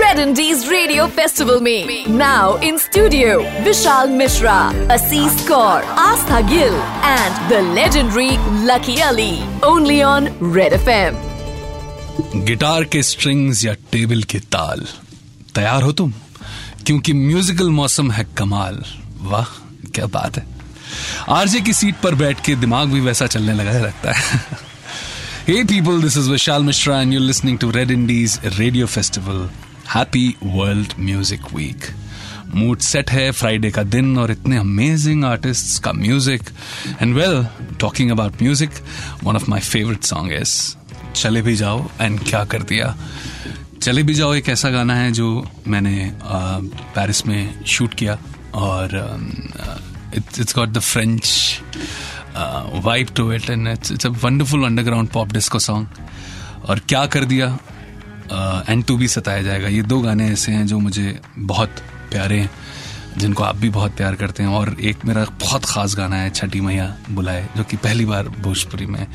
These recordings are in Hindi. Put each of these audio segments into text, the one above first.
Red Indies Radio Festival में now in studio Vishal Mishra, Assis Kaur, Astha Gill and the legendary Lucky Ali. Only on Red FM. Guitar के स्ट्रिंग्स या टेबल के ताल तैयार हो तुम क्योंकि म्यूजिकल मौसम है कमाल वाह क्या बात है आरजे की सीट पर बैठ के दिमाग भी वैसा चलने लगा है लगता है Hey people, this is Vishal Mishra and you're listening to Red Indies Radio Festival. Happy World Music Week. Mood set है फ्राइडे का दिन और इतने अमेजिंग आर्टिस्ट्स का music and well talking about music one of my favourite song is चले भी जाओ एंड क्या कर दिया चले भी जाओ एक ऐसा गाना है जो मैंने पेरिस में शूट किया और it's got the French vibe to it and it's it's a wonderful underground pop disco song और क्या कर दिया? एंड टू भी सताया जाएगा। ये दो गाने ऐसे हैं जो मुझे बहुत प्यारे हैं, जिनको आप भी बहुत प्यार करते हैं। और एक मेरा बहुत ख़ास गाना है, छठी मैया बुलाए, जो कि पहली बार भोजपुरी में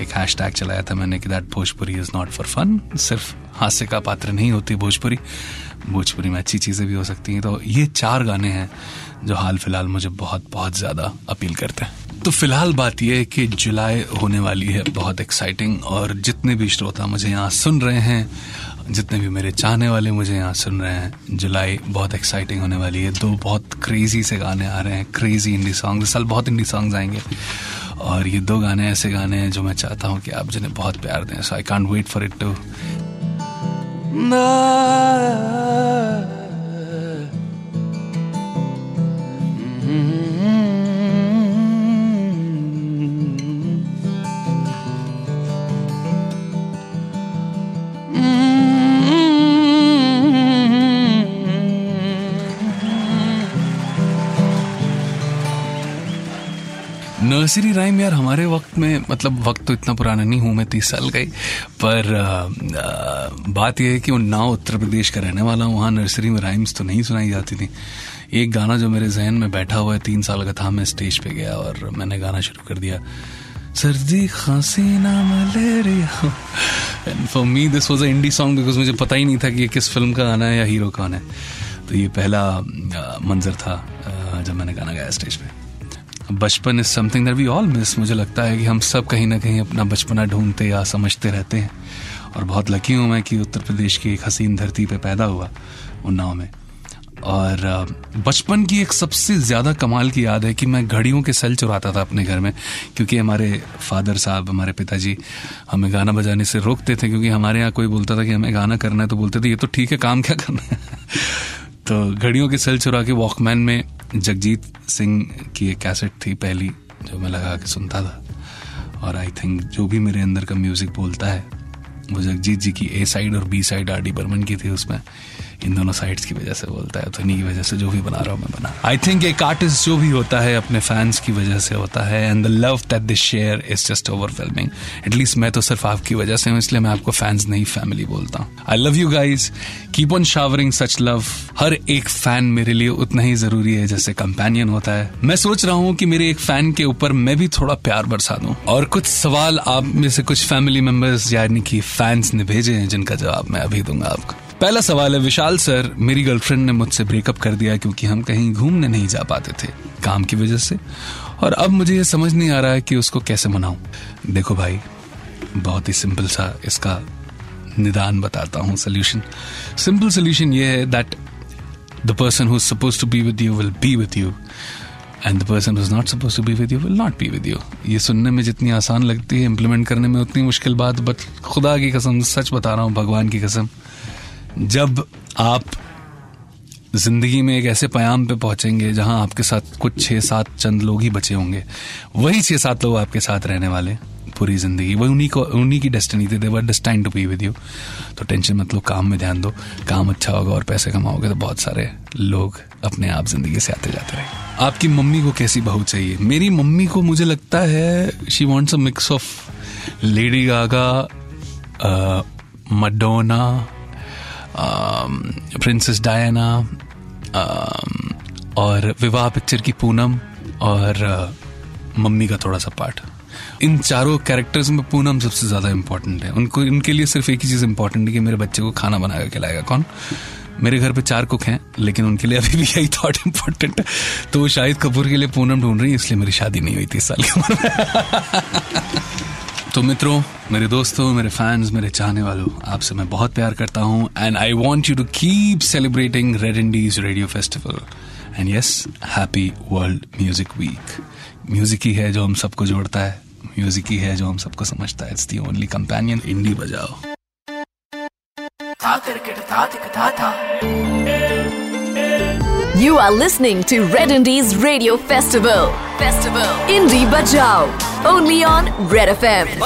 एक हैश टैग चलाया था मैंने कि that Bhojpuri is not for fun सिर्फ़ हास्य का पात्र नहीं होती भोजपुरी। भोजपुरी में अच्छी चीज़ें भी हो सकती हैं। तो ये चार गाने हैं जो हाल फ़िलहाल मुझे बहुत बहुत ज़्यादा अपील करते हैं। तो फ़िलहाल बात यह है कि जुलाई होने वाली है, बहुत एक्साइटिंग और जितने भी श्रोता मुझे यहाँ सुन रहे हैं, जितने भी मेरे चाहने वाले मुझे यहाँ सुन रहे हैं, जुलाई बहुत एक्साइटिंग होने वाली है। दो बहुत क्रेजी से गाने आ रहे हैं क्रेजी हिंदी सॉन्ग इस साल बहुत हिंदी सॉन्ग्स आएँगे। और ये दो गाने ऐसे गाने हैं जो मैं चाहता हूँ कि आप जिन्हें बहुत प्यार दें। So I can't wait for it to nursery rhyme यार हमारे वक्त में मतलब वक्त तो इतना पुराना नहीं हूँ मैं तीस साल ही पर आ, आ, बात यह है कि उन्नाव उत्तर प्रदेश का रहने वाला हूँ वहाँ नर्सरी में राइम्स तो नहीं सुनाई जाती थी। एक गाना जो मेरे जहन में बैठा हुआ है तीन साल का था मैं स्टेज पे गया और मैंने गाना शुरू कर दिया। सर्दी खांसी ना malaria. And for me this was a indie song because मुझे पता ही नहीं था कि ये किस फ़िल्म का गाना है या हीरो कौन है। तो ये पहला मंजर था जब मैंने गाना गाया स्टेज पे। बचपन is something that we all miss मुझे लगता है कि हम सब कहीं ना कहीं अपना बचपना ढूंढते या समझते रहते हैं। और बहुत लकी हूँ मैं कि उत्तर प्रदेश की एक हसीन धरती पे पैदा हुआ उन्नाव में। और बचपन की एक सबसे ज़्यादा कमाल की याद है कि मैं घड़ियों के सेल चुराता था अपने घर में, क्योंकि हमारे फादर साहब, हमारे पिताजी हमें गाना बजाने से रोकते थे, क्योंकि हमारे यहाँ कोई बोलता था कि हमें गाना करना है तो बोलते थे, ये तो ठीक है, काम क्या करना है? तो घड़ियों के सेल चुरा के वॉकमैन में जगजीत सिंह की एक कैसेट थी पहली, जो मैं लगा के सुनता था। और आई थिंक जो भी मेरे अंदर का म्यूज़िक बोलता है, वो जगजीत जी की ए साइड और B side R D Burman की थी उसमें। इन दोनों साइड्स की वजह से बोलता है तो इन्हीं की वजह से जो भी बना रहा हूँ मैं बना। आई थिंक एक आर्टिस्ट जो भी होता है, अपने फैंस की वजह से होता है and the love that this share is just overwhelming at least मैं तो सिर्फ़ आपकी वजह से हूँ, इसलिए मैं आपको फैंस नहीं फैमिली बोलता हूँ। I love you guys keep on showering such love हर एक फ़ैन मेरे लिए उतना ही ज़रूरी है जैसे कंपेनियन होता है। मैं सोच रहा हूँ कि मेरे एक फ़ैन के ऊपर मैं भी थोड़ा प्यार बरसा दूँ। और कुछ सवाल आप में से कुछ फैमिली मेंबर्स यानी कि फैंस ने भेजे हैं, जिनका जवाब मैं अभी दूँगा आपको। पहला सवाल है, विशाल सर, मेरी गर्लफ्रेंड ने मुझसे ब्रेकअप कर दिया क्योंकि हम कहीं घूमने नहीं जा पाते थे, काम की वजह से। और अब मुझे ये समझ नहीं आ रहा है कि उसको कैसे मनाऊं। देखो भाई, बहुत ही सिंपल सा इसका निदान बताता हूँ सोल्यूशन सिंपल सोल्यूशन ये है that the person who suppose to be with you will be with you and the person is not suppose to be with you will not be with you ये सुनने में जितनी आसान लगती है इम्प्लीमेंट करने में उतनी मुश्किल बात बट खुदा की कसम, सच बता रहा हूँ, भगवान की कसम। जब आप ज़िंदगी में एक ऐसे पयाम पे पहुँचेंगे जहाँ आपके साथ कुछ छह सात चंद लोग ही बचे होंगे, वही छह सात लोग आपके साथ रहने वाले पूरी ज़िंदगी। वही उन्हीं को, उन्हीं की डेस्टिनी थी they were destined to be with you तो टेंशन मत लो, काम में ध्यान दो। काम अच्छा होगा और पैसे कमाओगे तो बहुत सारे लोग अपने आप ज़िंदगी से आते जाते रहे। आपकी मम्मी को कैसी बहू चाहिए? मेरी मम्मी को मुझे लगता है she wants a mix of Lady Gaga Madonna Princess Diana और विवाह पिक्चर की पूनम और मम्मी का थोड़ा सा पार्ट इन चारों कैरेक्टर्स में पूनम सबसे ज़्यादा इंपॉर्टेंट है। उनको, इनके लिए सिर्फ़ एक ही चीज़ इंपॉर्टेंट है कि मेरे बच्चे को खाना बनाकर खिलाएगा। कौन? मेरे घर पे चार कुक हैं, लेकिन उनके लिए अभी भी यही थॉट इंपॉर्टेंट है। तो वो शाहिद कपूर के लिए पूनम ढूंढ रही है, इसलिए मेरी शादी नहीं हुई थी इस साल की तो मित्रों मेरे दोस्तों मेरे फैंस मेरे चाहने वालों आपसे मैं बहुत प्यार करता हूँ and I want you to keep celebrating Red Indies radio festival and yes happy World Music Week music ही है जो हम सबको जोड़ता है. म्यूज़िक ही है जो हम सबको समझता है. It's the only companion indie बजाओ. You are listening to Red Indies Radio Festival. Festival. Indie Bajao. only on Red FM.